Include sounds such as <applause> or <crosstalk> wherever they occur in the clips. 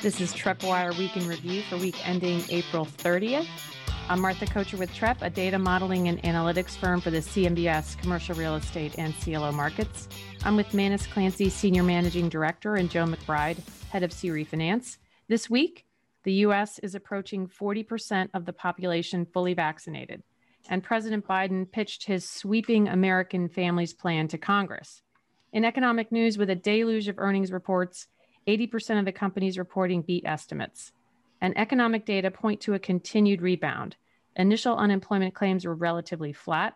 This is TreppWire Week in Review for week ending April 30th. I'm Martha Kocher with Trepp, a data modeling and analytics firm for the CMBS commercial real estate and CLO markets. I'm with Manus Clancy, Senior Managing Director, and Joe McBride, Head of CRE Finance. This week, the U.S. is approaching 40% of the population fully vaccinated, and President Biden pitched his sweeping American Families Plan to Congress. In economic news, with a deluge of earnings reports, 80% of the companies reporting beat estimates and economic data point to a continued rebound. Initial unemployment claims were relatively flat.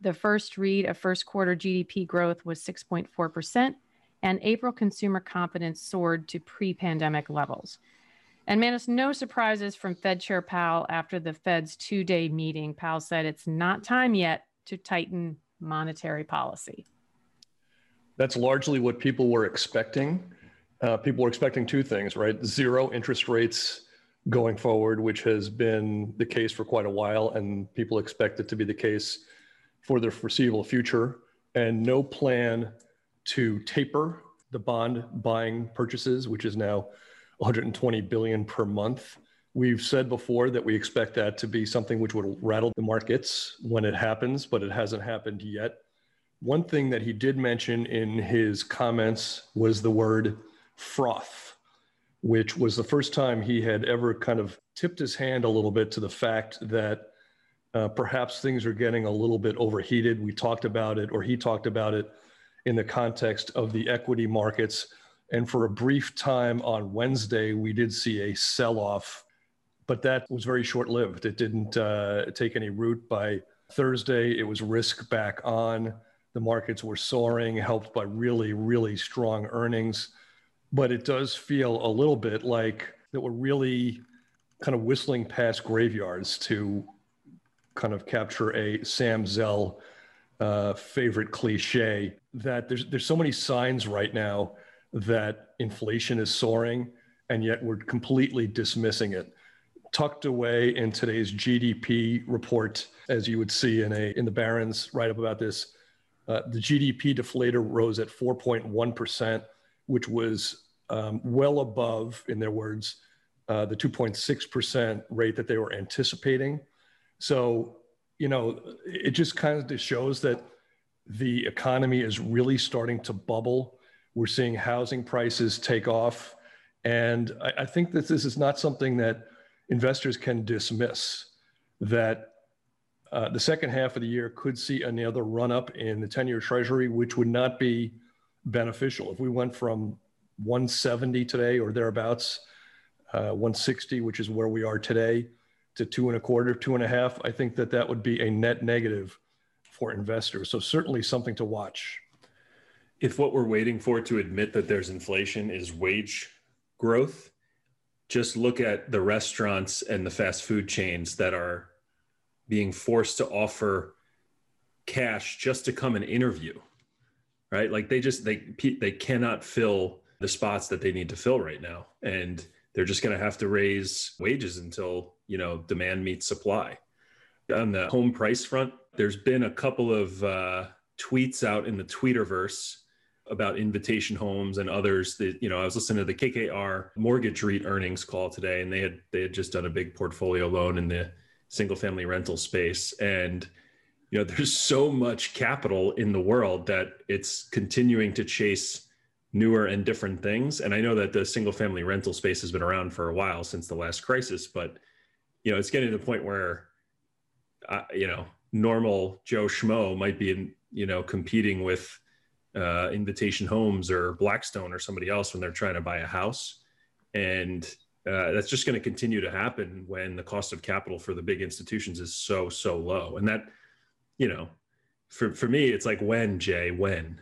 The first read of first quarter GDP growth was 6.4%, and April consumer confidence soared to pre pandemic levels. And Manus, no surprises from Fed Chair Powell after the Fed's two day meeting. Powell said it's not time yet to tighten monetary policy. That's largely what people were expecting uh, people were expecting two things, right? Zero interest rates going forward, which has been the case for quite a while, and people expect it to be the case for the foreseeable future, and no plan to taper the bond buying purchases, which is now 120 billion per month. We've said before that we expect that to be something which would rattle the markets when it happens, but it hasn't happened yet. One thing that he did mention in his comments was the word froth, which was the first time he had ever kind of tipped his hand a little bit to the fact that uh, perhaps things are getting a little bit overheated. We talked about it, or he talked about it in the context of the equity markets. And for a brief time on Wednesday, we did see a sell off, but that was very short lived. It didn't uh, take any root by Thursday. It was risk back on. The markets were soaring, helped by really, really strong earnings but it does feel a little bit like that we're really kind of whistling past graveyards to kind of capture a Sam Zell uh, favorite cliche that there's there's so many signs right now that inflation is soaring and yet we're completely dismissing it. Tucked away in today's GDP report as you would see in a in the Barron's write up about this uh, the GDP deflator rose at 4.1% which was um, well above, in their words, uh, the 2.6% rate that they were anticipating. So, you know, it just kind of shows that the economy is really starting to bubble. We're seeing housing prices take off. And I, I think that this is not something that investors can dismiss, that uh, the second half of the year could see another run up in the 10 year treasury, which would not be beneficial. If we went from 170 today or thereabouts, uh, 160, which is where we are today, to two and a quarter, two and a half, I think that that would be a net negative for investors. So certainly something to watch. If what we're waiting for to admit that there's inflation is wage growth, just look at the restaurants and the fast food chains that are being forced to offer cash just to come and interview right like they just they they cannot fill the spots that they need to fill right now. And they're just going to have to raise wages until you know demand meets supply. On the home price front there's been a couple of uh, tweets out in the tweeterverse about invitation homes and others that you know i was listening to the kkr mortgage reit earnings call today and they had they had just done a big portfolio loan in the single family rental space. And you know <laughs> there's so much capital in the world that it's continuing to chase newer and different things. And I know that the single family rental space has been around for a while since the last crisis, but you know, it's getting to the point where, uh, you know, normal Joe Schmo might be, in, you know, competing with uh, Invitation Homes or Blackstone or somebody else when they're trying to buy a house. And uh, that's just going to continue to happen when the cost of capital for the big institutions is so, so low. And that, you know, for, for me, it's like when, Jay, when?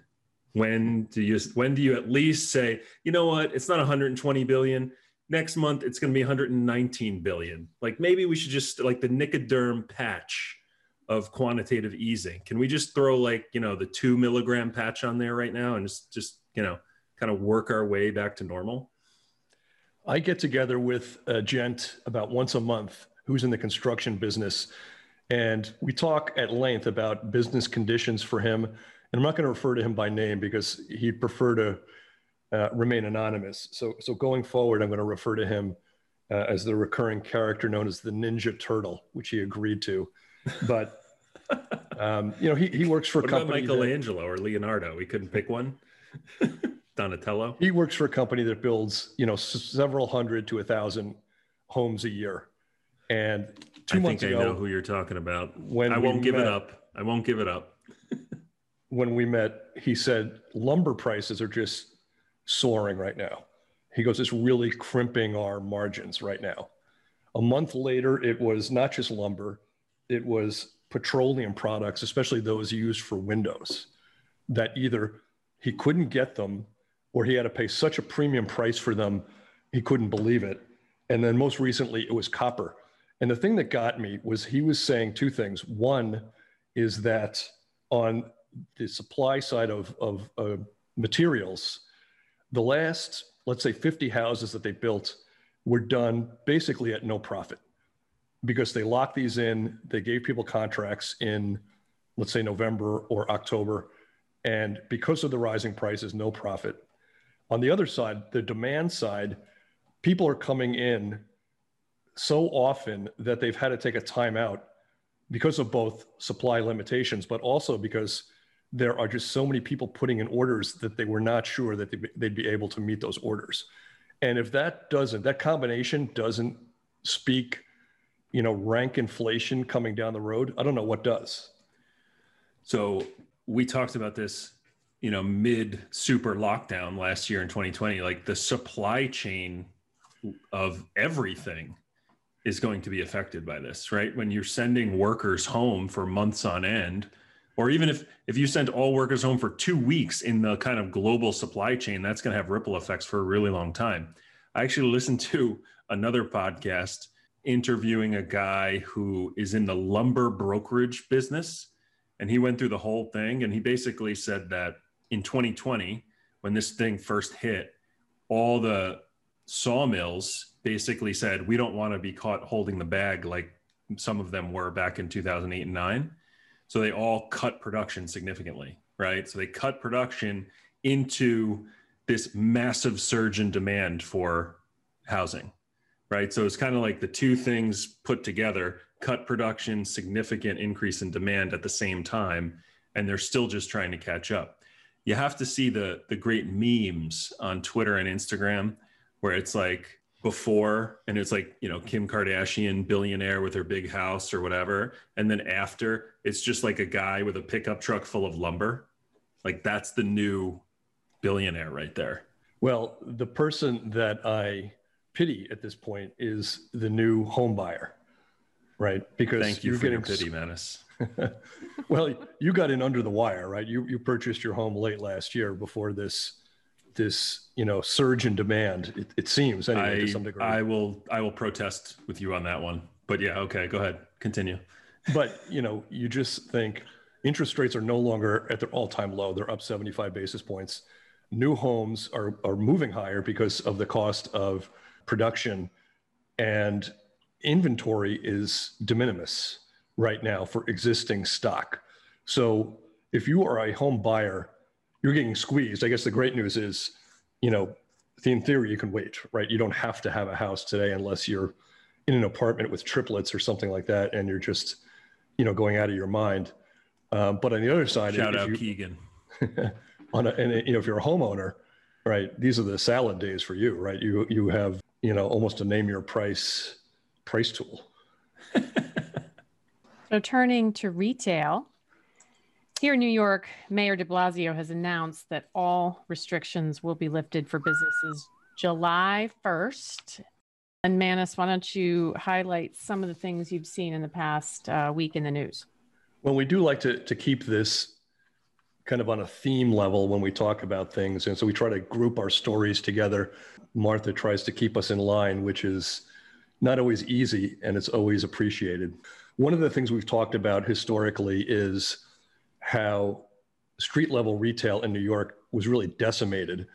When do you when do you at least say you know what? It's not 120 billion. Next month it's going to be 119 billion. Like maybe we should just like the nicoderm patch of quantitative easing. Can we just throw like you know the two milligram patch on there right now and just just you know kind of work our way back to normal? I get together with a gent about once a month who's in the construction business and we talk at length about business conditions for him and I'm not going to refer to him by name because he'd prefer to uh, remain anonymous. So, so going forward, I'm going to refer to him uh, as the recurring character known as the Ninja Turtle, which he agreed to. But <laughs> um, you know, he, he works for what a company. About Michelangelo that, or Leonardo? We couldn't pick one. <laughs> Donatello. He works for a company that builds you know several hundred to a thousand homes a year. And two I months think ago, I know who you're talking about. When I won't give met, it up. I won't give it up. When we met, he said lumber prices are just soaring right now. He goes, it's really crimping our margins right now. A month later, it was not just lumber, it was petroleum products, especially those used for windows, that either he couldn't get them or he had to pay such a premium price for them, he couldn't believe it. And then most recently, it was copper. And the thing that got me was he was saying two things. One is that on the supply side of, of uh, materials, the last, let's say, 50 houses that they built were done basically at no profit because they locked these in. They gave people contracts in, let's say, November or October. And because of the rising prices, no profit. On the other side, the demand side, people are coming in so often that they've had to take a timeout because of both supply limitations, but also because there are just so many people putting in orders that they were not sure that they'd be able to meet those orders. And if that doesn't, that combination doesn't speak, you know, rank inflation coming down the road, I don't know what does. So we talked about this, you know, mid super lockdown last year in 2020, like the supply chain of everything is going to be affected by this, right? When you're sending workers home for months on end, or even if if you send all workers home for two weeks in the kind of global supply chain, that's going to have ripple effects for a really long time. I actually <laughs> listened to another podcast interviewing a guy who is in the lumber brokerage business, and he went through the whole thing, and he basically said that in 2020, when this thing first hit, all the sawmills basically said we don't want to be caught holding the bag like some of them were back in 2008 and 9 so they all cut production significantly right? So they cut production into this massive surge in demand for housing right? So it's kind of like the two things put together cut production significant increase in demand at the same time and they're still just trying to catch up. You have to see the the great memes on twitter and instagram where it's like before and it's like you know kim kardashian billionaire with her big house or whatever. And then after it's just like a guy with a pickup truck full of lumber. Like that's the new billionaire right there. Well the person that i pity at this point is the new home buyer right? Because thank you for getting your pity Manus <laughs> well you got in under the wire right? You you purchased your home late last year before this this you know surge in demand. It, it seems anyway I, to some degree. I will I will protest with you on that one. But yeah, okay, go ahead, continue. But you know, you just think interest rates are no longer at their all-time low. They're up 75 basis points. New homes are are moving higher because of the cost of production, and inventory is de minimis right now for existing stock. So if you are a home buyer you're getting squeezed. I guess the great news is, you know, in theory, you can wait, right? You don't have to have a house today unless you're in an apartment with triplets or something like that, and you're just, you know, going out of your mind. Um, but on the other side, shout out you, Keegan. <laughs> on a, and you know, if you're a homeowner, right, these are the salad days for you, right? You you have you know almost a name your price price tool. <laughs> so turning to retail, here in New York, Mayor de Blasio has announced that all restrictions will be lifted for businesses July 1st. And Manus, why don't you highlight some of the things you've seen in the past uh, week in the news? Well, we do like to, to keep this kind of on a theme level when we talk about things. And so we try to group our stories together. Martha tries to keep us in line, which is not always easy and it's always appreciated. One of the things we've talked about historically is how street level retail in New York was really decimated.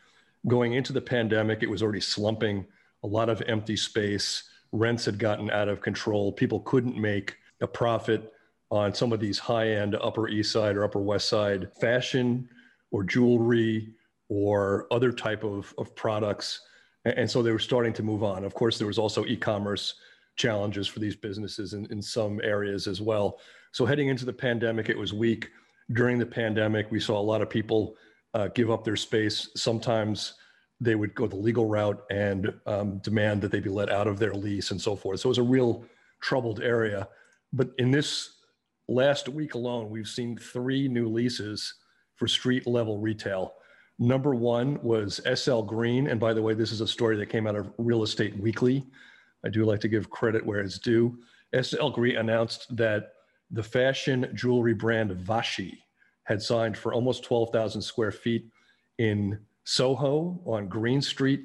Going into the pandemic, it was already slumping, a lot of empty space, rents had gotten out of control, people couldn't make a profit on some of these high end Upper East Side or Upper West Side fashion or jewelry or other type of, of products. And so they were starting to move on. Of course, there was also e-commerce challenges for these businesses in, in some areas as well. So heading into the pandemic, it was weak. During the pandemic, we saw a lot of people uh, give up their space. Sometimes they would go the legal route and um, demand that they be let out of their lease and so forth. So it was a real troubled area. But in this last week alone, we've seen three new leases for street level retail. Number one was SL Green. And by the way, this is a story that came out of Real Estate Weekly. I do like to give credit where it's due. SL Green announced that the fashion jewelry brand Vashi had signed for almost 12,000 square feet in Soho on Green Street.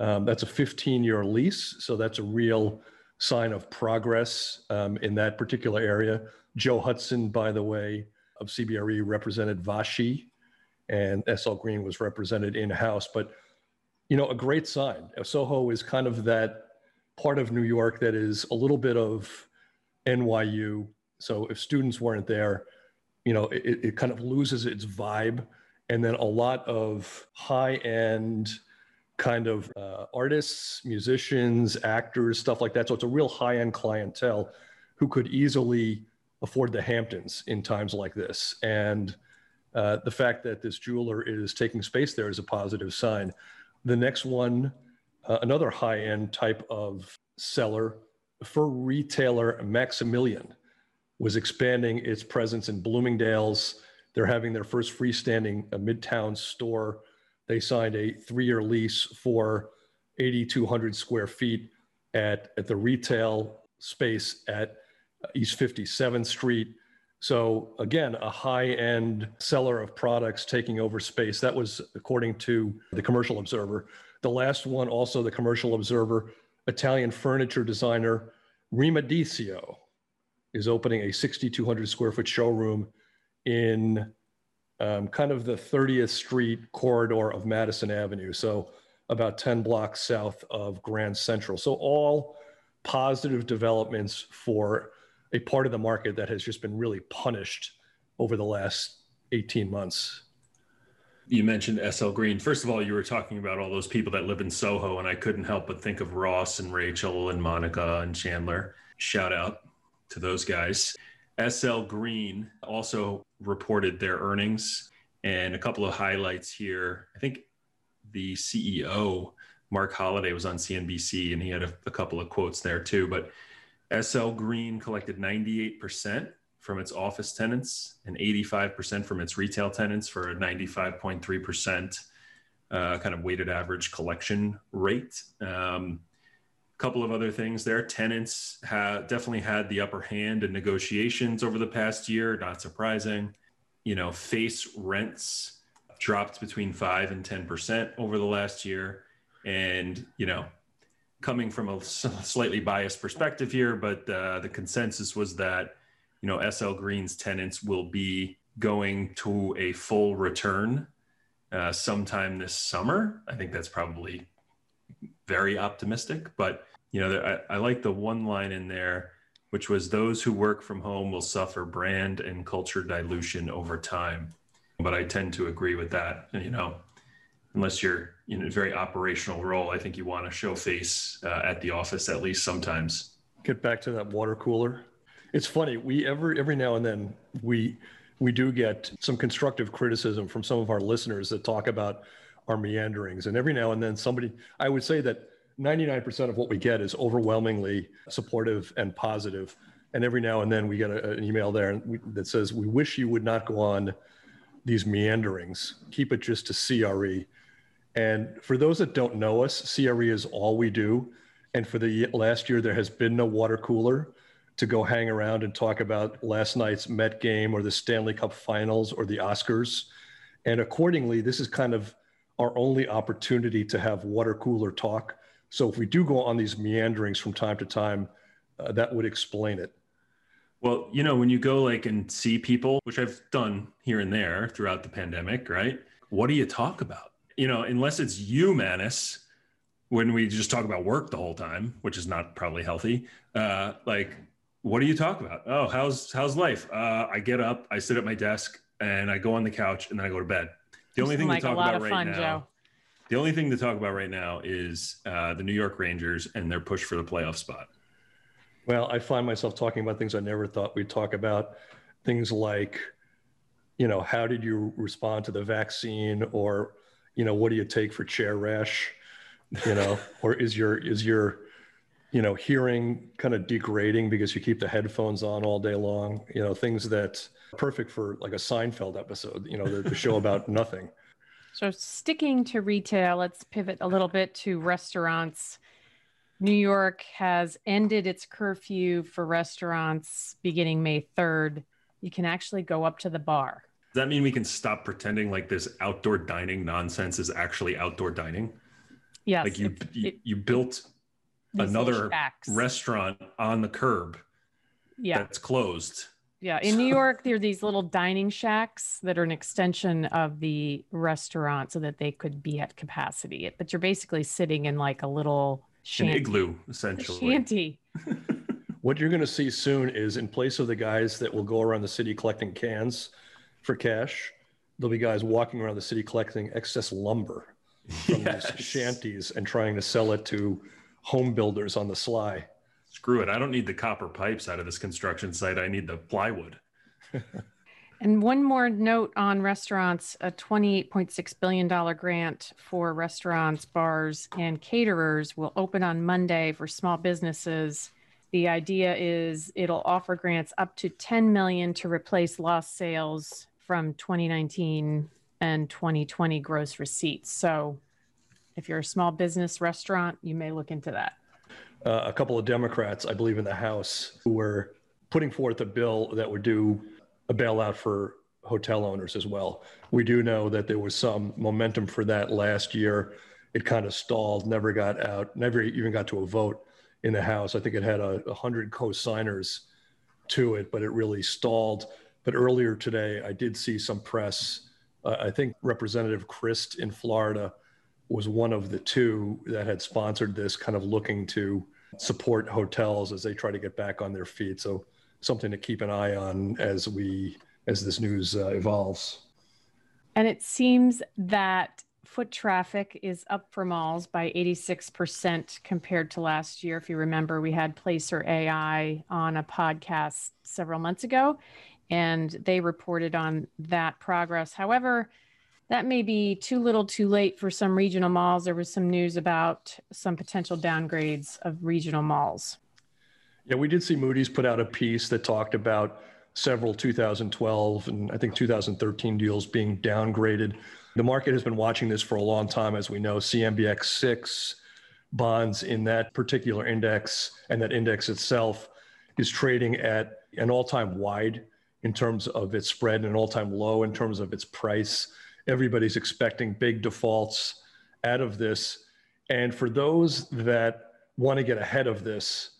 Um, that's a 15 year lease. So that's a real sign of progress um, in that particular area. Joe Hudson, by the way, of CBRE represented Vashi, and SL Green was represented in house. But, you know, a great sign. Soho is kind of that part of New York that is a little bit of NYU. So if students weren't there, you know, it, it kind of loses its vibe. And then a lot of high end kind of uh, artists, musicians, actors, stuff like that. So it's a real high end clientele who could easily afford the Hamptons in times like this. And uh, the fact that this jeweler is taking space there is a positive sign. The next one uh, another high end type of seller for retailer Maximilian was expanding its presence in Bloomingdale's. They're having their first freestanding uh, Midtown store. They signed a three year lease for 8,200 square feet at, at the retail space at East 57th Street. So, again, a high end seller of products taking over space. That was according to the Commercial Observer. The last one, also the Commercial Observer, Italian furniture designer Rimadesio is opening a 6,200 square foot showroom in um, kind of the 30th Street corridor of Madison Avenue. So about 10 blocks south of Grand Central. So all positive developments for a part of the market that has just been really punished over the last 18 months you mentioned SL Green. First of all, you were talking about all those people that live in Soho, and I couldn't help but think of Ross and Rachel and Monica and Chandler. Shout out to those guys. SL Green also reported their earnings and a couple of highlights here. I think the CEO, Marc Holliday, was on CNBC and he had a, a couple of quotes there too. But SL Green collected 98% from its office tenants and 85% from its retail tenants for a 95.3% uh, kind of weighted average collection rate. Um, couple of other things there. Tenants have definitely had the upper hand in negotiations over the past year, not surprising. You know, face rents dropped between 5 and 10% over the last year. And, you know, coming from a slightly biased perspective here, but uh, the consensus was that you know, SL Green's tenants will be going to a full return uh, sometime this summer. I think that's probably very optimistic, but you know, I, I like the one line in there, which was those who work from home will suffer brand and culture dilution over time. But I tend to agree with that. You know, unless you're in a very operational role, I think you want to show face uh, at the office at least sometimes. Get back to that water cooler it's funny. We every every now and then we we do get some constructive criticism from some of our listeners that talk about our meanderings, and every now and then somebody I would say that 99% of what we get is overwhelmingly supportive and positive, and every now and then we get a, an email there that says we wish you would not go on these meanderings. Keep it just to CRE. And for those that don't know us, CRE is all we do. And for the last year, there has been no water cooler to go hang around and talk about last night's Met game or the Stanley Cup finals or the Oscars. And accordingly, this is kind of our only opportunity to have water cooler talk. So if we do go on these meanderings from time to time, uh, that would explain it. Well, you know, when you go like and see people, which I've done here and there throughout the pandemic, right? What do you talk about? You know, unless it's you, Manus, when we just talk about work the whole time, which is not probably healthy. Uh, like what do you talk about? Oh, how's how's life? Uh, I get up, I sit at my desk, and I go on the couch, and then I go to bed. The only thing like to talk about right fun, now. Joe. The only thing to talk about right now is uh, the New York Rangers and their push for the playoff spot. Well, I find myself talking about things I never thought we'd talk about. Things like, you know, how did you respond to the vaccine, or, you know, what do you take for chair rash, you know, <laughs> or is your is your, you know, hearing kind of degrading because you keep the headphones on all day long, you know, things that perfect for like a Seinfeld episode, you know, the, the show about <laughs> nothing. So, sticking to retail, let's pivot a little bit to restaurants. New York has ended its curfew for restaurants beginning May 3rd. You can actually go up to the bar. Does that mean we can stop pretending like this outdoor dining nonsense is actually outdoor dining? Yes. like you, if- you, you built another restaurant on the curb Yeah. that's closed. Yeah. In New York, there are these little dining shacks that are an extension of the restaurant so that they could be at capacity. But you're basically sitting in like a little An igloo, essentially. shanty. <laughs> What you're going to see soon is in place of the guys that will go around the city collecting cans for cash, there'll be guys walking around the city collecting excess lumber from <laughs> Yes. these shanties and trying to sell it to home builders on the sly. Screw it. I don't need the copper pipes out of this construction site. I need the plywood. <laughs> And one more note on restaurants a $28.6 billion grant for restaurants, bars, and caterers will open on Monday for small businesses. The idea is it'll offer grants up to 10 million to replace lost sales from 2019 and 2020 gross receipts. So if you're a small business restaurant, you may look into that. Uh, a couple of Democrats, I believe, in the House who were putting forth a bill that would do a bailout for hotel owners as well. We do know that there was some momentum for that last year. It kind of stalled, never got out, never even got to a vote in the House. I think it had a, hundred co-signers to it, but it really stalled. But earlier today, I did see some press. Uh, I think Representative Crist in Florida was one of the two that had sponsored this, kind of looking to support hotels as they try to get back on their feet. So something to keep an eye on as we as this news uh, evolves. And it seems that foot traffic is up for malls by 86% compared to last year. If you remember, we had Placer AI on a podcast several months ago, and they reported on that progress. However, that may be too little too late for some regional malls. There was some news about some potential downgrades of regional malls. Yeah, we did see Moody's put out a piece that talked about several 2012 and I think 2013 deals being downgraded. The market has been watching this for a long time, as we know. CMBX 6 bonds in that particular index and that index itself is trading at an all time wide in terms of its spread and an all time low in terms of its price. Everybody's expecting big defaults out of this. And for those that want to get ahead of this,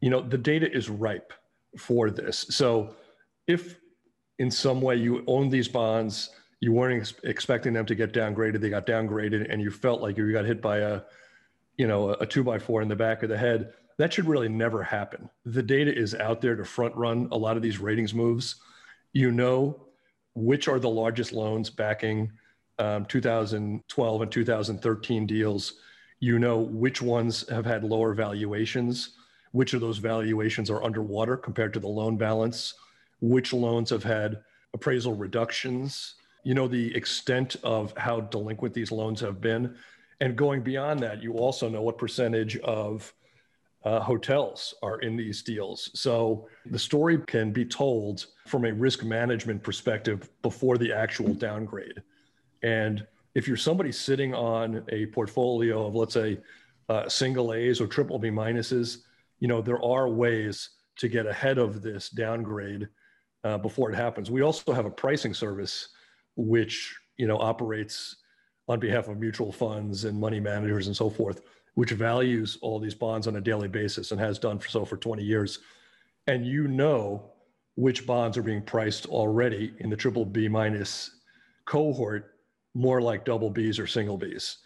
you know, the data is ripe for this. So if in some way you own these bonds, you weren't ex- expecting them to get downgraded, they got downgraded, and you felt like you got hit by a, you know, a two by four in the back of the head, that should really never happen. The data is out there to front run a lot of these ratings moves. You know which are the largest loans backing um, 2012 and 2013 deals. You know which ones have had lower valuations, which of those valuations are underwater compared to the loan balance, which loans have had appraisal reductions. You know the extent of how delinquent these loans have been. And going beyond that, you also know what percentage of uh, hotels are in these deals. So the story can be told from a risk management perspective before the actual downgrade. And if you're somebody sitting on a portfolio of, let's say, uh, single A's or triple B minuses, you know, there are ways to get ahead of this downgrade uh, before it happens. We also have a pricing service which, you know, operates on behalf of mutual funds and money managers and so forth, which values all these bonds on a daily basis and has done so for 20 years. And you know which bonds are being priced already in the triple B minus cohort, more like double Bs or single Bs.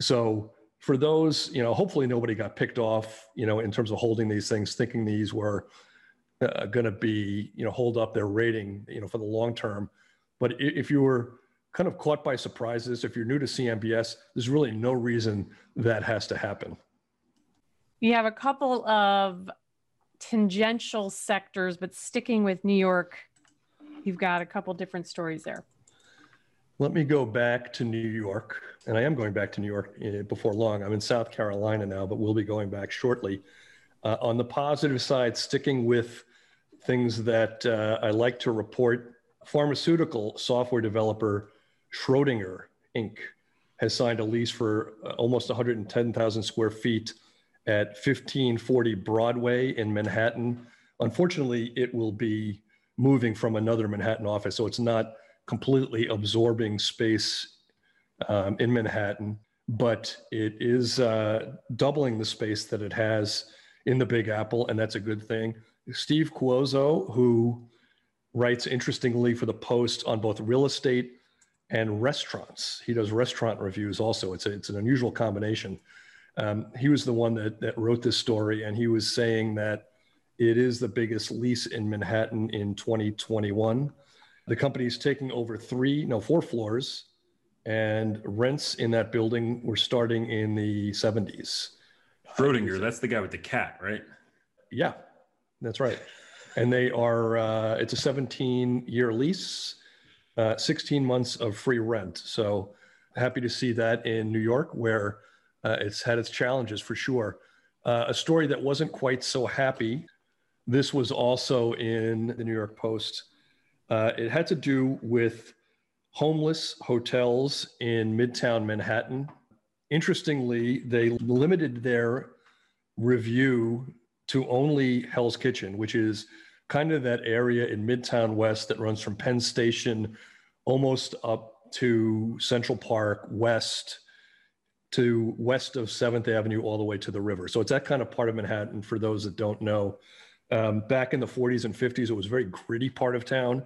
So for those, you know, hopefully nobody got picked off, you know, in terms of holding these things, thinking these were uh, going to be, you know, hold up their rating, you know, for the long term. But if you were kind of caught by surprises. if you're new to CMBS, there's really no reason that has to happen. You have a couple of tangential sectors, but sticking with New York, you've got a couple different stories there. Let me go back to New York, and I am going back to New York eh, before long. I'm in South Carolina now, but we'll be going back shortly. Uh, on the positive side, sticking with things that uh, I like to report, pharmaceutical software developer Schrodinger Inc. has signed a lease for uh, almost 110,000 square feet at 1540 Broadway in Manhattan. Unfortunately, it will be moving from another Manhattan office, so it's not completely absorbing space um, in Manhattan, but it is uh, doubling the space that it has in the Big Apple, and that's a good thing. Steve Cuozzo, who writes interestingly for the Post on both real estate and restaurants. He does restaurant reviews also. It's a, it's an unusual combination. Um, he was the one that that wrote this story, and he was saying that it is the biggest lease in Manhattan in 2021. The company is taking over three, no, four floors, and rents in that building were starting in the 70s. Schrodinger, that's the guy with the cat, right? Yeah, that's right. And they are, uh, it's a 17 year lease, uh, 16 months of free rent. So happy to see that in New York, where uh, it's had its challenges for sure. Uh, a story that wasn't quite so happy. This was also in the New York Post. Uh, it had to do with homeless hotels in Midtown Manhattan. Interestingly, they limited their review to only Hell's Kitchen, which is kind of that area in Midtown West that runs from Penn Station almost up to Central Park West to west of 7th Avenue all the way to the river. So it's that kind of part of Manhattan for those that don't know. Um, back in the 40s and 50s, it was a very gritty part of town.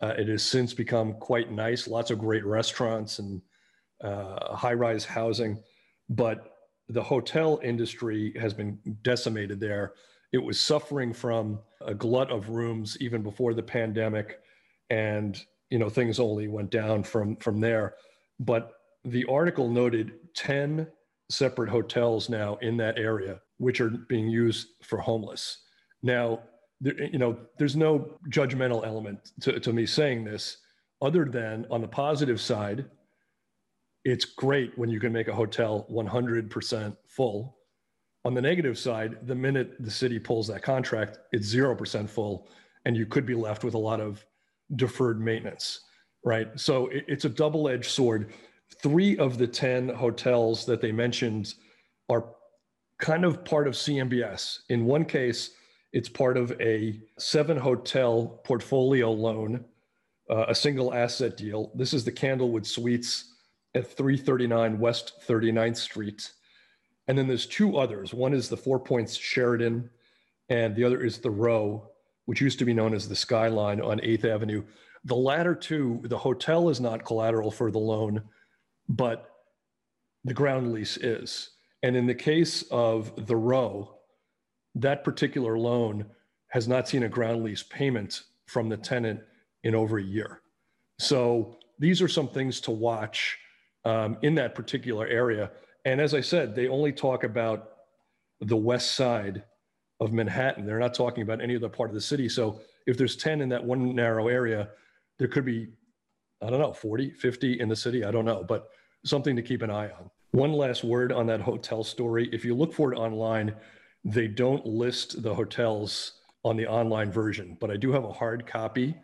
Uh, it has since become quite nice, lots of great restaurants and uh, high rise housing. But the hotel industry has been decimated there. It was suffering from a glut of rooms even before the pandemic, and you know things only went down from from there. But the article noted 10 separate hotels now in that area, which are being used for homeless. Now, there, you know, there's no judgmental element to, to me saying this, other than on the positive side, it's great when you can make a hotel 100% full. On the negative side, the minute the city pulls that contract, it's 0% full, and you could be left with a lot of deferred maintenance, right? So it, it's a double edged sword three of the 10 hotels that they mentioned are kind of part of CMBS. In one case, it's part of a seven hotel portfolio loan, uh, a single asset deal. This is the Candlewood Suites at 339 West 39th Street. And then there's two others. One is the Four Points Sheraton, and the other is the Row, which used to be known as the Skyline on 8th Avenue. The latter two, the hotel is not collateral for the loan but the ground lease is. And in the case of the row, that particular loan has not seen a ground lease payment from the tenant in over a year. So these are some things to watch um, in that particular area. And as I said, they only talk about the west side of Manhattan. They're not talking about any other part of the city. So if there's 10 in that one narrow area, there could be I don't know, 40, 50 in the city. I don't know, but something to keep an eye on. One last word on that hotel story. If you look for it online, they don't list the hotels on the online version, but I do have a hard copy.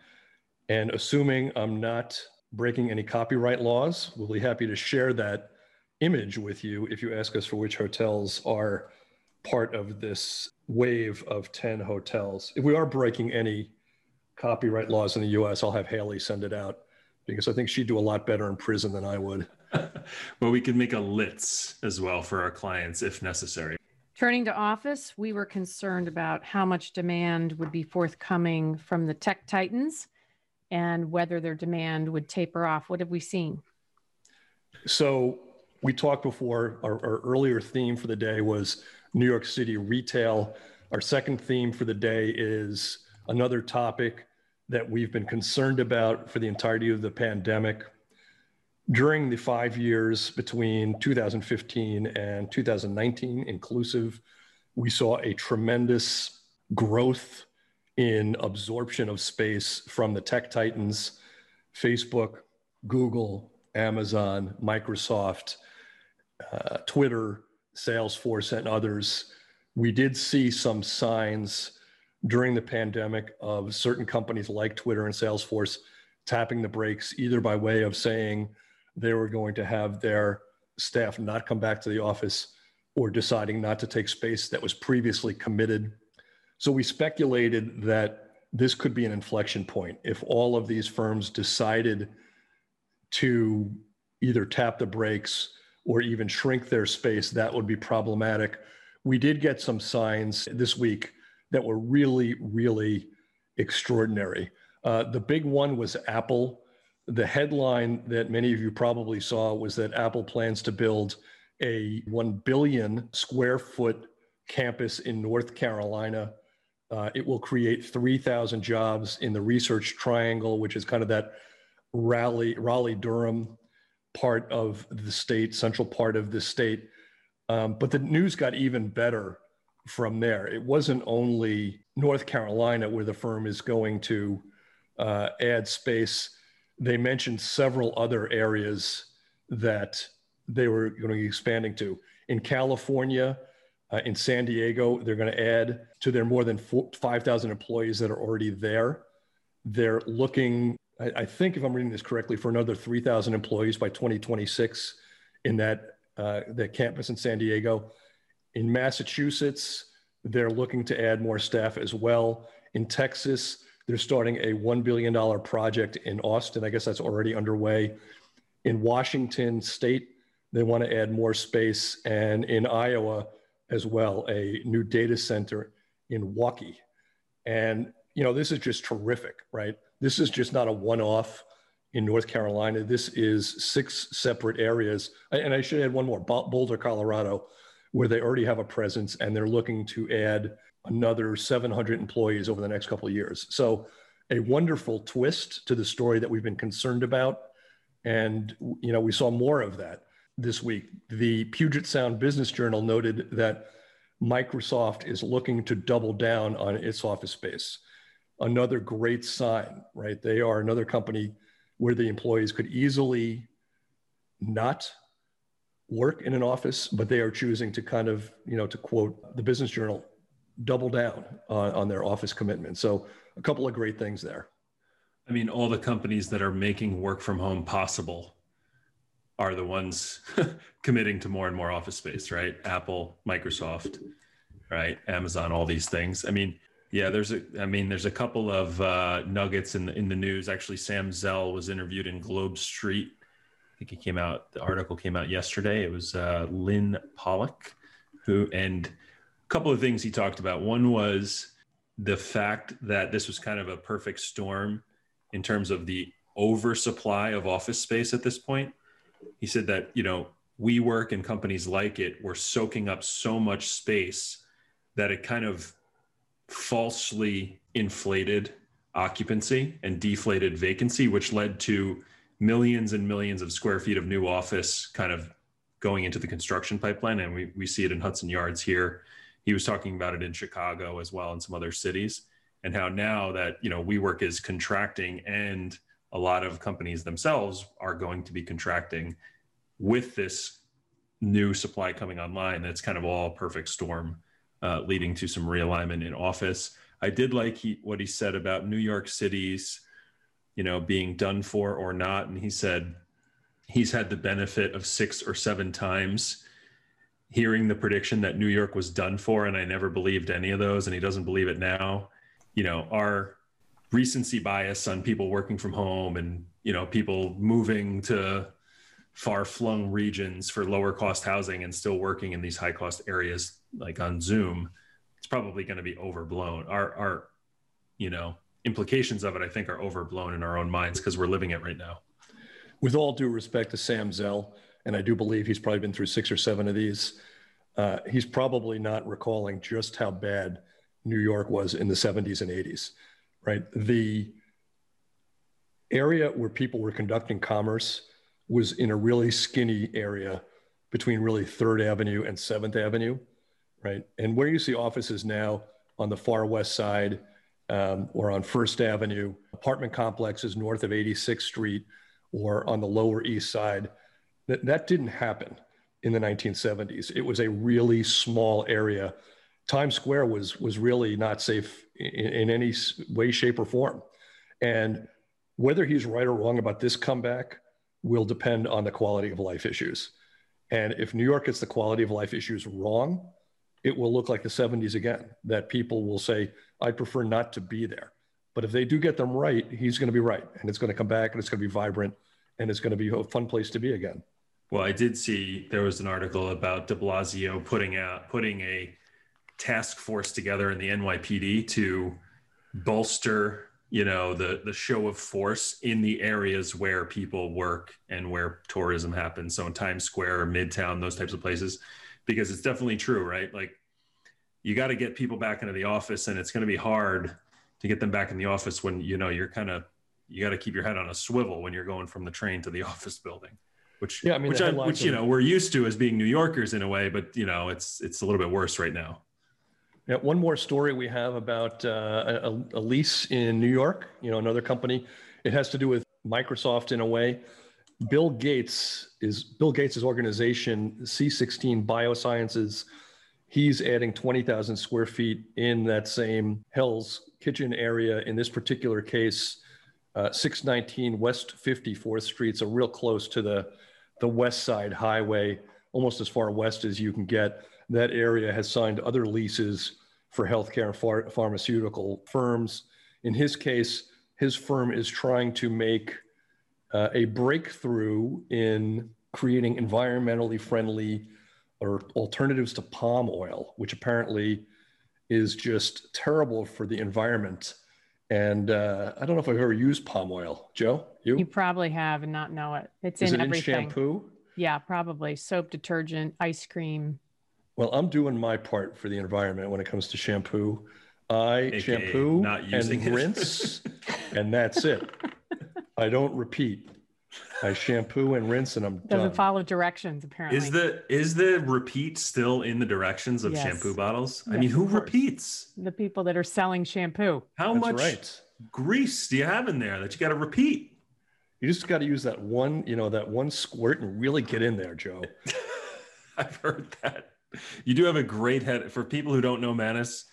And assuming I'm not breaking any copyright laws, we'll be happy to share that image with you if you ask us for which hotels are part of this wave of 10 hotels. If we are breaking any copyright laws in the US, I'll have Haley send it out because I think she'd do a lot better in prison than I would. <laughs> well, we could make a LITS as well for our clients if necessary. Turning to office, we were concerned about how much demand would be forthcoming from the tech titans and whether their demand would taper off. What have we seen? So, we talked before, our, our earlier theme for the day was New York City retail. Our second theme for the day is another topic that we've been concerned about for the entirety of the pandemic. during the five years between 2015 and 2019, inclusive, we saw a tremendous growth in absorption of space from the tech titans, Facebook, Google, Amazon, Microsoft, uh, Twitter, Salesforce, and others. We did see some signs during the pandemic of certain companies like Twitter and Salesforce tapping the brakes, either by way of saying they were going to have their staff not come back to the office or deciding not to take space that was previously committed. So we speculated that this could be an inflection point if all of these firms decided to either tap the brakes or even shrink their space, that would be problematic. We did get some signs this week that were really, really extraordinary. Uh, the big one was Apple. The headline that many of you probably saw was that Apple plans to build a 1 billion square foot campus in North Carolina. Uh, it will create 3,000 jobs in the research triangle, which is kind of that Raleigh, Raleigh Durham part of the state, central part of the state. Um, but the news got even better from there. It wasn't only North Carolina where the firm is going to uh, add space. They mentioned several other areas that they were going to be expanding to. In California, uh, in San Diego, they're going to add to their more than 5,000 employees that are already there. They're looking, I, I, think, if I'm reading this correctly, for another 3,000 employees by 2026 in that, uh, that campus in San Diego. In Massachusetts, they're looking to add more staff as well. In Texas, they're starting a $1 billion project in Austin. I guess that's already underway. In Washington State, they want to add more space. And in Iowa as well, a new data center in Waukee. And, you know, this is just terrific, right? This is just not a one off in North Carolina. This is six separate areas. And I should add one more Boulder, Colorado where they already have a presence and they're looking to add another 700 employees over the next couple of years. So, a wonderful twist to the story that we've been concerned about. And, you know, we saw more of that this week. The Puget Sound Business Journal noted that Microsoft is looking to double down on its office space. Another great sign, right? They are another company where the employees could easily not work in an office, but they are choosing to kind of, you know, to quote the Business Journal, double down on, their office commitment. So a couple of great things there. I mean, all the companies that are making work from home possible are the ones <laughs> committing to more and more office space, right? Apple, Microsoft, right? Amazon, all these things. I mean, yeah, there's a, I mean, there's a couple of uh, nuggets in the, in the news. Actually, Sam Zell was interviewed in Globe Street I think it came out. The article came out yesterday. It was uh, Lynn Pollack, who and a couple of things he talked about. One was the fact that this was kind of a perfect storm in terms of the oversupply of office space at this point. He said that you know WeWork and companies like it were soaking up so much space that it kind of falsely inflated occupancy and deflated vacancy, which led to millions and millions of square feet of new office kind of going into the construction pipeline. And we, we see it in Hudson Yards here. He was talking about it in Chicago as well and some other cities and how now that, you know, WeWork is contracting and a lot of companies themselves are going to be contracting with this new supply coming online. That's kind of all perfect storm, uh, leading to some realignment in office. I did like he, what he said about New York City's you know, being done for or not. And he said he's had the benefit of six or seven times hearing the prediction that New York was done for. And I never believed any of those. And he doesn't believe it now. You know, our recency bias on people working from home and, you know, people moving to far flung regions for lower cost housing and still working in these high cost areas like on Zoom, it's probably going to be overblown. Our, our, you know, implications of it, I think, are overblown in our own minds because we're living it right now. With all due respect to Sam Zell, and I do believe he's probably been through six or seven of these, uh, he's probably not recalling just how bad New York was in the 70s and 80s, right? The area where people were conducting commerce was in a really skinny area between really Third Avenue and Seventh Avenue, right? And where you see offices now on the far west side um, or on First Avenue, apartment complexes north of 86th Street or on the Lower East Side, that, that didn't happen in the 1970s. It was a really small area. Times Square was, was really not safe in, in any way, shape, or form. And whether he's right or wrong about this comeback will depend on the quality of life issues. And if New York gets the quality of life issues wrong, it will look like the 70s again, that people will say, I'd prefer not to be there. But if they do get them right, he's going to be right. And it's going to come back and it's going to be vibrant and it's going to be a fun place to be again. Well, I did see there was an article about de Blasio putting out putting a task force together in the NYPD to bolster, you know, the the show of force in the areas where people work and where tourism happens. So in Times Square, Midtown, those types of places, because it's definitely true, right? Like you got to get people back into the office, and it's going to be hard to get them back in the office when you know you're kind of you got to keep your head on a swivel when you're going from the train to the <laughs> office building which yeah, I mean, which, I, which you know we're used to as being New Yorkers in a way, but you know it's it's a little bit worse right now. Yeah, one more story we have about uh, a, a, lease in New York. You know, another company. It has to do with Microsoft in a way. Bill Gates is Bill Gates' organization, C16 Biosciences. He's adding 20,000 square feet in that same Hell's Kitchen area. In this particular case, uh, 619 West 54th Street, so real close to the the West Side Highway, almost as far west as you can get. That area has signed other leases for healthcare and phar- pharmaceutical firms. In his case, his firm is trying to make uh, a breakthrough in creating environmentally friendly or alternatives to palm oil, which apparently is just terrible for the environment. And uh, I don't know if I've ever used palm oil. Joe? You? You probably have and not know it. It's Is in it everything. in shampoo? Yeah, probably soap, detergent, ice cream. Well, I'm doing my part for the environment when it comes to shampoo. I AKA shampoo and rinse, <laughs> and that's it. I don't repeat. I shampoo and rinse, and I'm doesn't done. follow directions. Apparently, is the is the repeat still in the directions of yes. shampoo bottles? Yes, I mean, who repeats? The people that are selling shampoo. How that's much right. grease do you have in there that you got to repeat? You just got to use that one, you know, that one squirt and really get in there, Joe. <laughs> I've heard that. You do have a great head. For people who don't know Manus,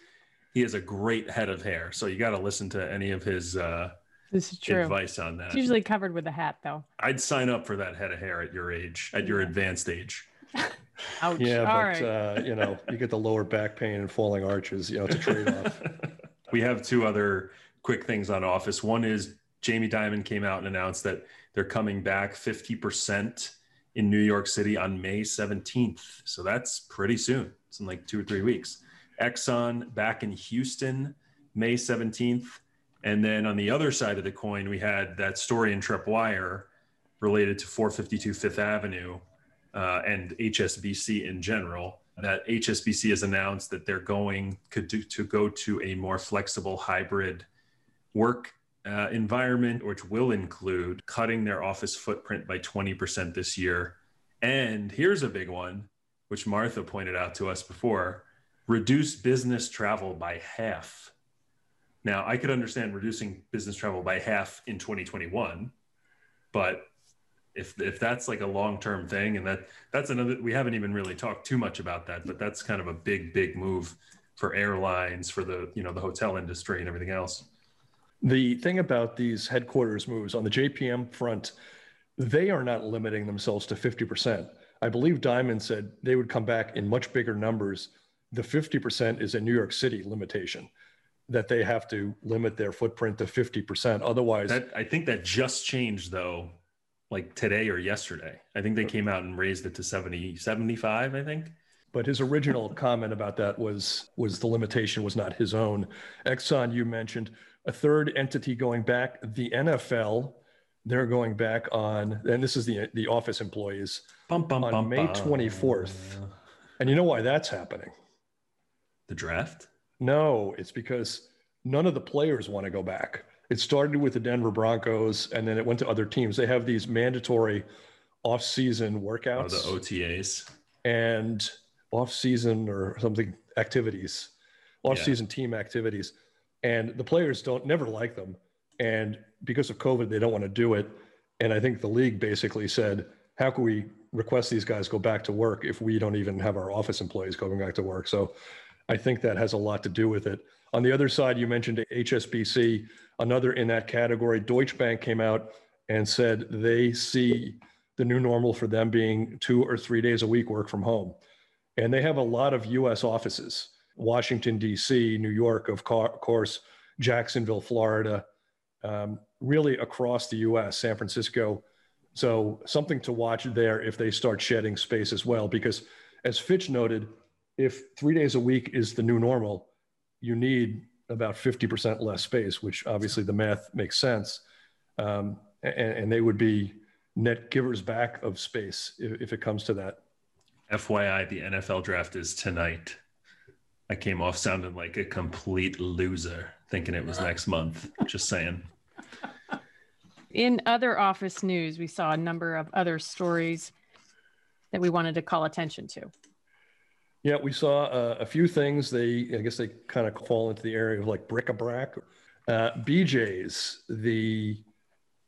he has a great head of hair. So you got to listen to any of his uh, this is true. advice on that. It's usually covered with a hat, though. I'd sign up for that head of hair at your age, at your advanced age. <laughs> Ouch. Yeah, All but right. uh, you know, you get the lower back pain and falling arches. You know, it's a trade-off. <laughs> we have two other quick things on Office. One is Jamie Dimon came out and announced that they're coming back 50% in New York City on May 17th. So that's pretty soon. It's in like two or three weeks. Exxon back in Houston, May 17th. And then on the other side of the coin, we had that story in TreppWire related to 452 Fifth Avenue uh, and HSBC in general. That HSBC has announced that they're going to, to go to a more flexible hybrid work uh, environment, which will include cutting their office footprint by 20% this year. And here's a big one, which Martha pointed out to us before reduce business travel by half. Now, I could understand reducing business travel by half in 2021, but if if that's like a long-term thing and that that's another we haven't even really talked too much about that, but that's kind of a big big move for airlines, for the, you know, the hotel industry and everything else. The thing about these headquarters moves on the JPM front, they are not limiting themselves to 50%. I believe Dimon said they would come back in much bigger numbers. The 50% is a New York City limitation that they have to limit their footprint to 50%. Otherwise, that, I think that just changed though, like today or yesterday. I think they came out and raised it to 70, 75, I think. But his original comment about that was was the limitation was not his own. Exxon, you mentioned a third entity going back, the NFL. They're going back on, and this is the the office employees bum, bum, on bum, May twenty fourth. And you know why that's happening? The draft? No, it's because none of the players want to go back. It started with the Denver Broncos, and then it went to other teams. They have these mandatory off-season workouts, oh, the OTAs, and off-season or something activities, off-season yeah. team activities, and the players don't never like them, and because of COVID, they don't want to do it. And I think the league basically said, "How can we request these guys go back to work if we don't even have our office employees going back to work?" So, I think that has a lot to do with it. On the other side, you mentioned HSBC, another in that category. Deutsche Bank came out and said they see the new normal for them being two or three days a week work from home. And they have a lot of US offices Washington, D.C., New York, of course, Jacksonville, Florida, um, really across the US, San Francisco. So, something to watch there if they start shedding space as well. Because, as Fitch noted, if three days a week is the new normal, you need about 50% less space, which obviously the math makes sense. Um, and, and, they would be net givers back of space if, if it comes to that. FYI, the NFL draft is tonight. I came off sounding like a complete loser, thinking it was next month. Just saying. In other office news, we saw a number of other stories that we wanted to call attention to. Yeah, we saw uh, a few things. They, I guess, they kind of fall into the area of like bric-a-brac. Uh, BJ's, the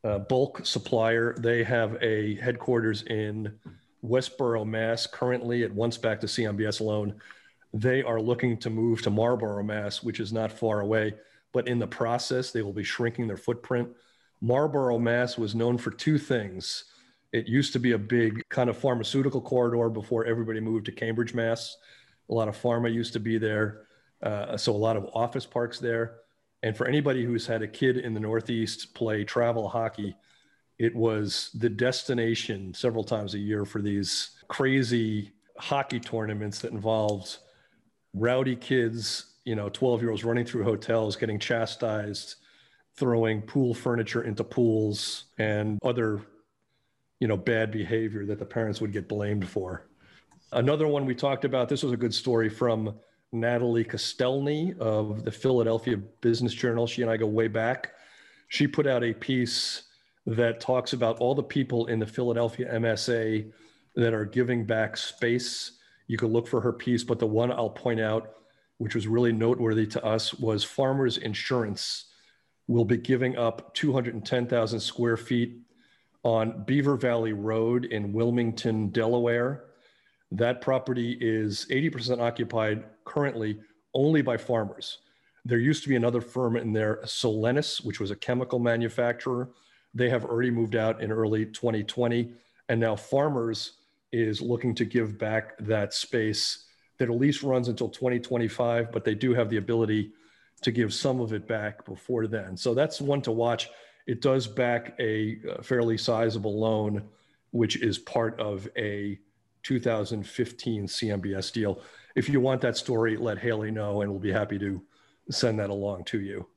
uh, bulk supplier, they have a headquarters in Westborough, Mass. Currently, at once back to CMBS alone, They are looking to move to Marlborough, Mass., which is not far away. But in the process, they will be shrinking their footprint. Marlborough, Mass. was known for two things it used to be a big kind of pharmaceutical corridor before everybody moved to Cambridge, Mass. A lot of pharma used to be there. Uh, so a lot of office parks there. And for anybody who's had a kid in the Northeast play travel hockey, it was the destination several times a year for these crazy hockey tournaments that involved rowdy kids, you know, 12 year olds running through hotels, getting chastised, throwing pool furniture into pools, and other you know, bad behavior that the parents would get blamed for. Another one we talked about, this was a good story from Natalie Kostelny of the Philadelphia Business Journal. She and I go way back. She put out a piece that talks about all the people in the Philadelphia MSA that are giving back space. You can look for her piece, but the one I'll point out, which was really noteworthy to us, was Farmers Insurance will be giving up 210,000 square feet on Beaver Valley Road in Wilmington, Delaware. That property is 80% occupied currently only by farmers. There used to be another firm in there, Solenis, which was a chemical manufacturer. They have already moved out in early 2020. And now Farmers is looking to give back that space that at least runs until 2025, but they do have the ability to give some of it back before then. So that's one to watch it does back a fairly sizable loan, which is part of a 2015 CMBS deal. If you want that story, let Haley know, and we'll be happy to send that along to you.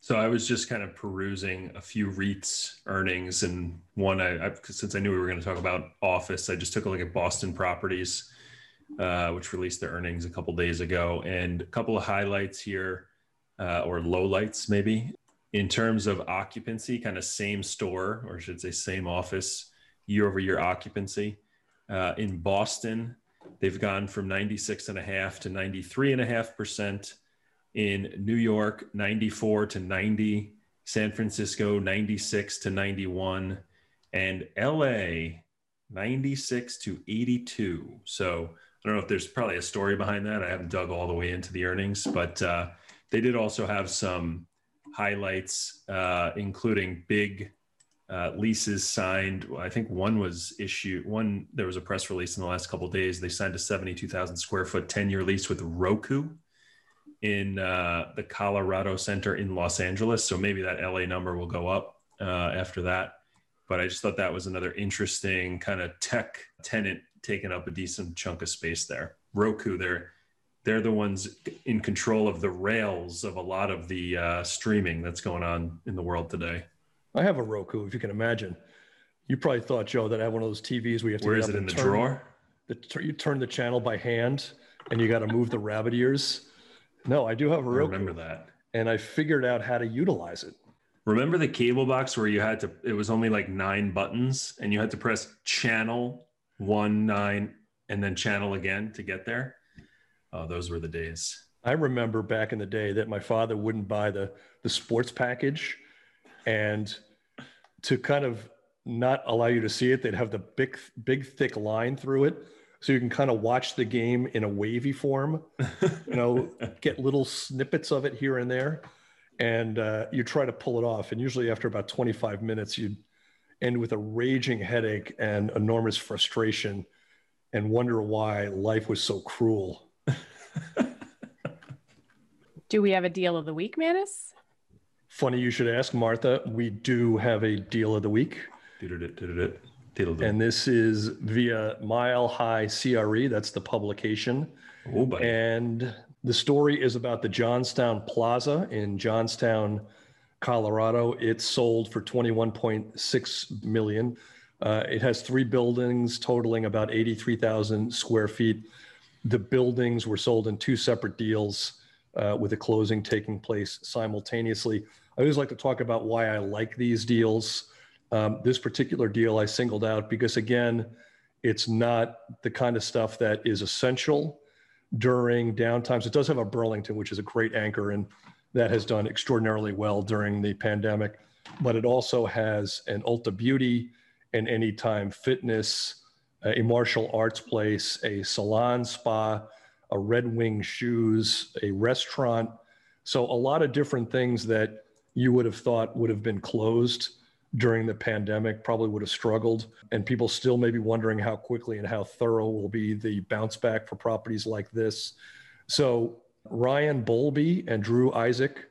So I was just kind of perusing a few REITs earnings, and one I, I since I knew we were going to talk about office, I just took a look at Boston Properties, uh, which released their earnings a couple days ago, and a couple of highlights here, uh, or lowlights maybe in terms of occupancy, kind of same store, or I should say same office year over year occupancy. Uh, in Boston, they've gone from 96 and a half to 93 and a half percent. In New York, 94 to 90. San Francisco, 96 to 91. And LA, 96 to 82. So I don't know if there's probably a story behind that. I haven't dug all the way into the earnings, but uh, they did also have some highlights, uh, including big uh, leases signed. I think one was issued. One there was a press release in the last couple days. They signed a seventy-two thousand square foot ten-year lease with Roku in uh, the Colorado Center in Los Angeles. So maybe that LA number will go up uh, after that. But I just thought that was another interesting kind of tech tenant taking up a decent chunk of space there. Roku, they're they're the ones in control of the rails of a lot of the uh, streaming that's going on in the world today. I have a Roku, if you can imagine. You probably thought, Joe, that I have one of those TVs where you have to. Where is it in the turn, drawer? The, you turn the channel by hand, and you got to move the rabbit ears. No, I do have a Roku. I remember that. And I figured out how to utilize it. Remember the cable box where you had to, it was only like nine buttons and you had to press channel one, nine, and then channel again to get there? Oh, those were the days. I remember back in the day that my father wouldn't buy the, the sports package. And to kind of not allow you to see it, they'd have the big, big, thick line through it. So you can kind of watch the game in a wavy form, you know, <laughs> get little snippets of it here and there and uh, you try to pull it off. And usually, after about 25 minutes, you'd end with a raging headache and enormous frustration and wonder why life was so cruel. <laughs> do we have a deal of the week, Manus? Funny you should ask, Martha. We do have a deal of the week. And this is via Mile High CRE. That's the publication. Oh, and the story is about the Johnstown Plaza in Johnstown, Colorado. It sold for 21.6 million. Uh, it has three buildings totaling about 83,000 square feet. The buildings were sold in two separate deals uh, with a closing taking place simultaneously. I always like to talk about why I like these deals. Um, this particular deal I singled out because, again, it's not the kind of stuff that is essential during downtimes. It does have a Burlington, which is a great anchor, and that has done extraordinarily well during the pandemic. But it also has an Ulta Beauty, and Anytime Fitness, a martial arts place, a salon spa, a Red Wing Shoes, a restaurant. So, a lot of different things that you would have thought would have been closed during the pandemic probably would have struggled. And people still may be wondering how quickly and how thorough will be the bounce back for properties like this. So, Ryan Bolby and Drew Isaac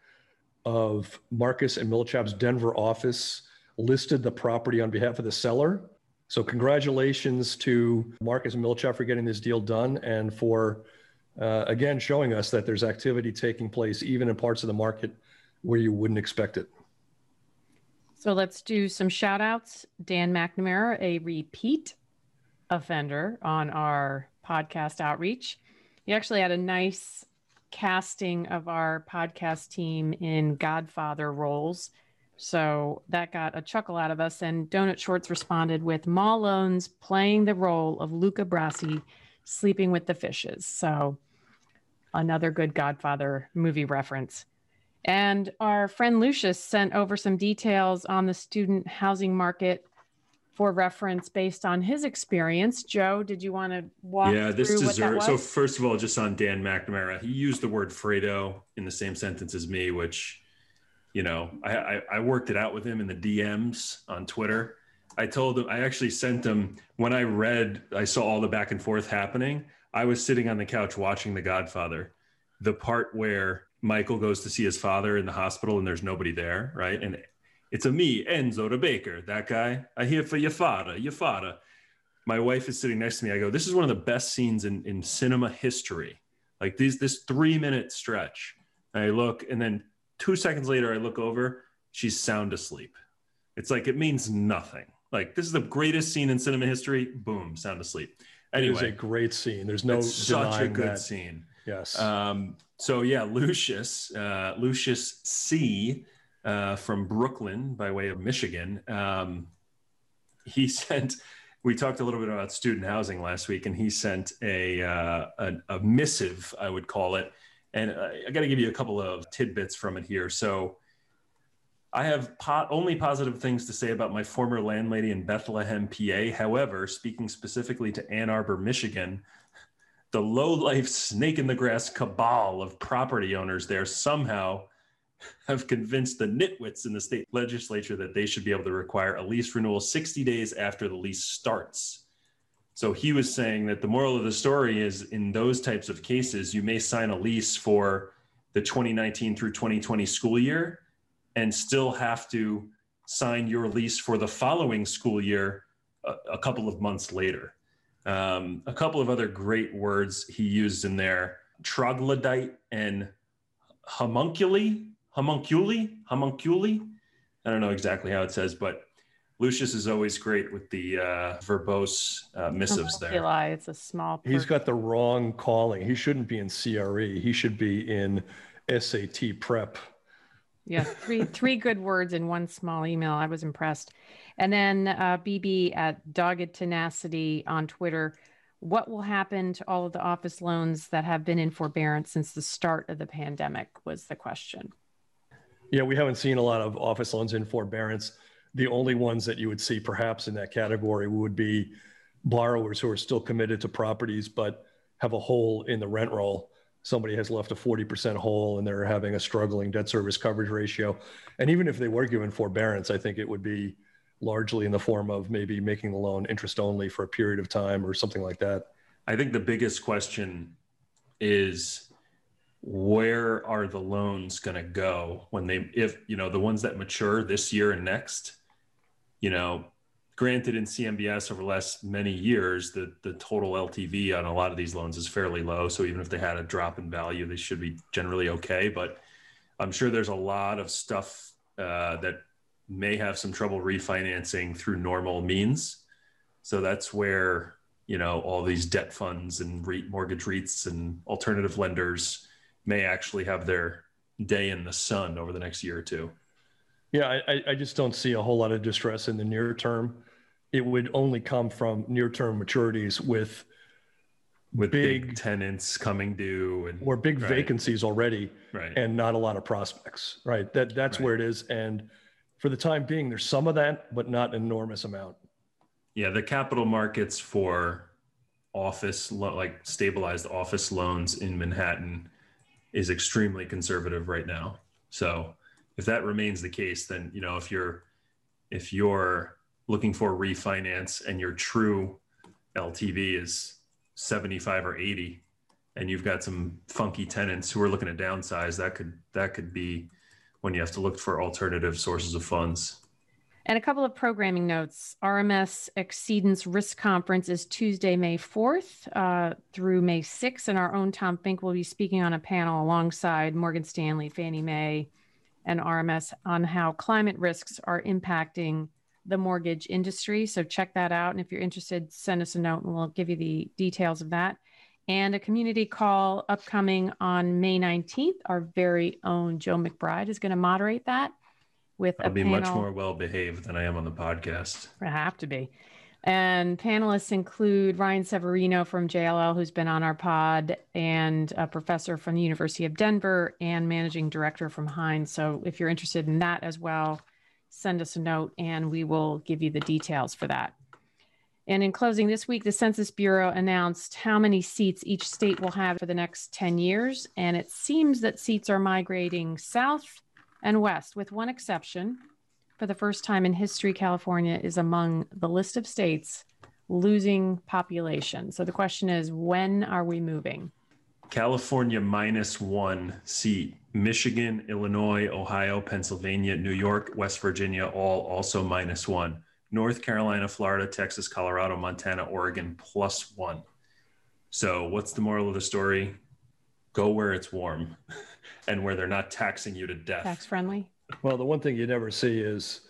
of Marcus and Millichap's Denver office listed the property on behalf of the seller. So, congratulations to Marcus Millichap for getting this deal done and for, uh, again, showing us that there's activity taking place even in parts of the market where you wouldn't expect it. So let's do some shout outs. Dan McNamara, a repeat offender on our podcast outreach. He actually had a nice casting of our podcast team in Godfather roles. So that got a chuckle out of us. And Donut Shorts responded with Malone's playing the role of Luca Brasi sleeping with the fishes. So another good Godfather movie reference. And our friend Lucius sent over some details on the student housing market for reference based on his experience. Joe, did you want to walk? Yeah, this deserves. So first of all, just on Dan McNamara, he used the word Fredo in the same sentence as me, which, you know, I, I, I worked it out with him in the DMs on Twitter. I told him I actually sent him when I read, I saw all the back and forth happening. I was sitting on the couch watching The Godfather, the part where Michael goes to see his father in the hospital and there's nobody there, right? And it's a me, Enzo the baker, that guy. I hear for your father, your father. My wife is sitting next to me. I go, this is one of the best scenes in, in cinema history. Like these, this three minute stretch. And I look, and then two seconds later, I look over, she's sound asleep. It's like it means nothing. Like this is the greatest scene in cinema history. Boom, sound asleep. Anyway, it is a great scene. There's no such a good that. scene. Yes. Um, so yeah, Lucius, uh, Lucius C. Uh, from Brooklyn by way of Michigan. Um, he <laughs> sent. We talked a little bit about student housing last week, and he sent a uh, a, a, missive, I would call it. And uh, I got to give you a couple of tidbits from it here. So. I have po- only positive things to say about my former landlady in Bethlehem, PA. However, speaking specifically to Ann Arbor, Michigan, the low life snake in the grass cabal of property owners there somehow have convinced the nitwits in the state legislature that they should be able to require a lease renewal 60 days after the lease starts. So he was saying that the moral of the story is in those types of cases, you may sign a lease for the 2019 through 2020 school year and still have to sign your lease for the following school year a, a couple of months later. Um, a couple of other great words he used in there troglodyte and homunculi, homunculi, homunculi. I don't know exactly how it says, but Lucius is always great with the uh, verbose uh, missives there. Eli, It's a small. He's got the wrong calling. He shouldn't be in CRE. He should be in SAT prep Yeah, three <laughs> three good words in one small email. I was impressed. And then uh, BB at Dogged Tenacity on Twitter. What will happen to all of the office loans that have been in forbearance since the start of the pandemic? Was the question. Yeah, we haven't seen a lot of office loans in forbearance. The only ones that you would see perhaps in that category would be borrowers who are still committed to properties but have a hole in the rent roll somebody has left a 40% hole and they're having a struggling debt service coverage ratio. And even if they were given forbearance, I think it would be largely in the form of maybe making the loan interest only for a period of time or something like that. I think the biggest question is where are the loans going to go when they if you know the ones that mature this year and next you know granted in CMBS over the last many years, the, the total LTV on a lot of these loans is fairly low. So even if they had a drop in value, they should be generally okay. But I'm sure there's a lot of stuff uh, that may have some trouble refinancing through normal means. So that's where, you know, all these debt funds and REIT mortgage REITs and alternative lenders may actually have their day in the sun over the next year or two. Yeah, I, I just don't see a whole lot of distress in the near term. It would only come from near term maturities with with big, big, tenants coming due and or big right. vacancies already right. and not a lot of prospects. Right. That that's right. where it is. And for the time being, there's some of that, but not an enormous amount. Yeah, the capital markets for office like stabilized office loans in Manhattan is extremely conservative right now. So if that remains the case, then you know if you're if you're looking for refinance and your true LTV is 75 or 80 and you've got some funky tenants who are looking to downsize that could that could be when you have to look for alternative sources of funds. And a couple of programming notes. Rms exceedance risk conference is tuesday may 4th uh, through may 6th and our own tom fink will be speaking on a panel alongside morgan stanley fannie mae and RMS on how climate risks are impacting the mortgage industry. So check that out. And if you're interested, send us a note and we'll give you the details of that. And a community call upcoming on May 19th. Our very own Joe McBride is going to moderate that with I'll be panel. much more well behaved than I am on the podcast. I have to be. And panelists include Ryan Severino from JLL, who's been on our pod, and a professor from the University of Denver and managing director from Hines. So if you're interested in that as well, send us a note and we will give you the details for that. And in closing, this week, the Census Bureau announced how many seats each state will have for the next 10 years. And it seems that seats are migrating south and west, with one exception for the first time in history, California is among the list of states losing population. So the question is, when are we moving? California minus one seat. Michigan, Illinois, Ohio, Pennsylvania, New York, West Virginia, all also minus one. North Carolina, Florida, Texas, Colorado, Montana, Oregon, plus one. So, what's the moral of the story? Go where it's warm <laughs> and where they're not taxing you to death. Tax friendly. Well, the one thing you never see is,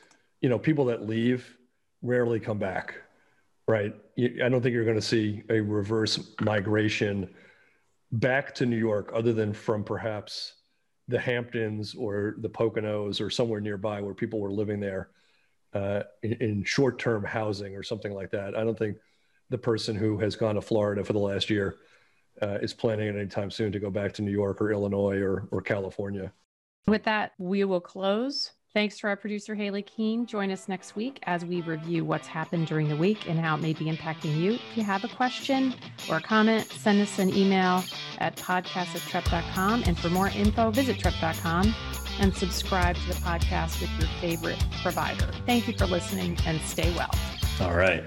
you know, people that leave rarely come back, right? I don't think you're going to see a reverse migration back to New York other than from perhaps the Hamptons or the Poconos or somewhere nearby where people were living there uh, in, in short term housing or something like that. I don't think the person who has gone to Florida for the last year uh, is planning at any time soon to go back to New York or Illinois or, or California. With that, we will close. Thanks to our producer, Haley Keene. Join us next week as we review what's happened during the week and how it may be impacting you. If you have a question or a comment, send us an email at podcast at trepp.com. And for more info, visit trepp.com and subscribe to the podcast with your favorite provider. Thank you for listening and stay well. All right.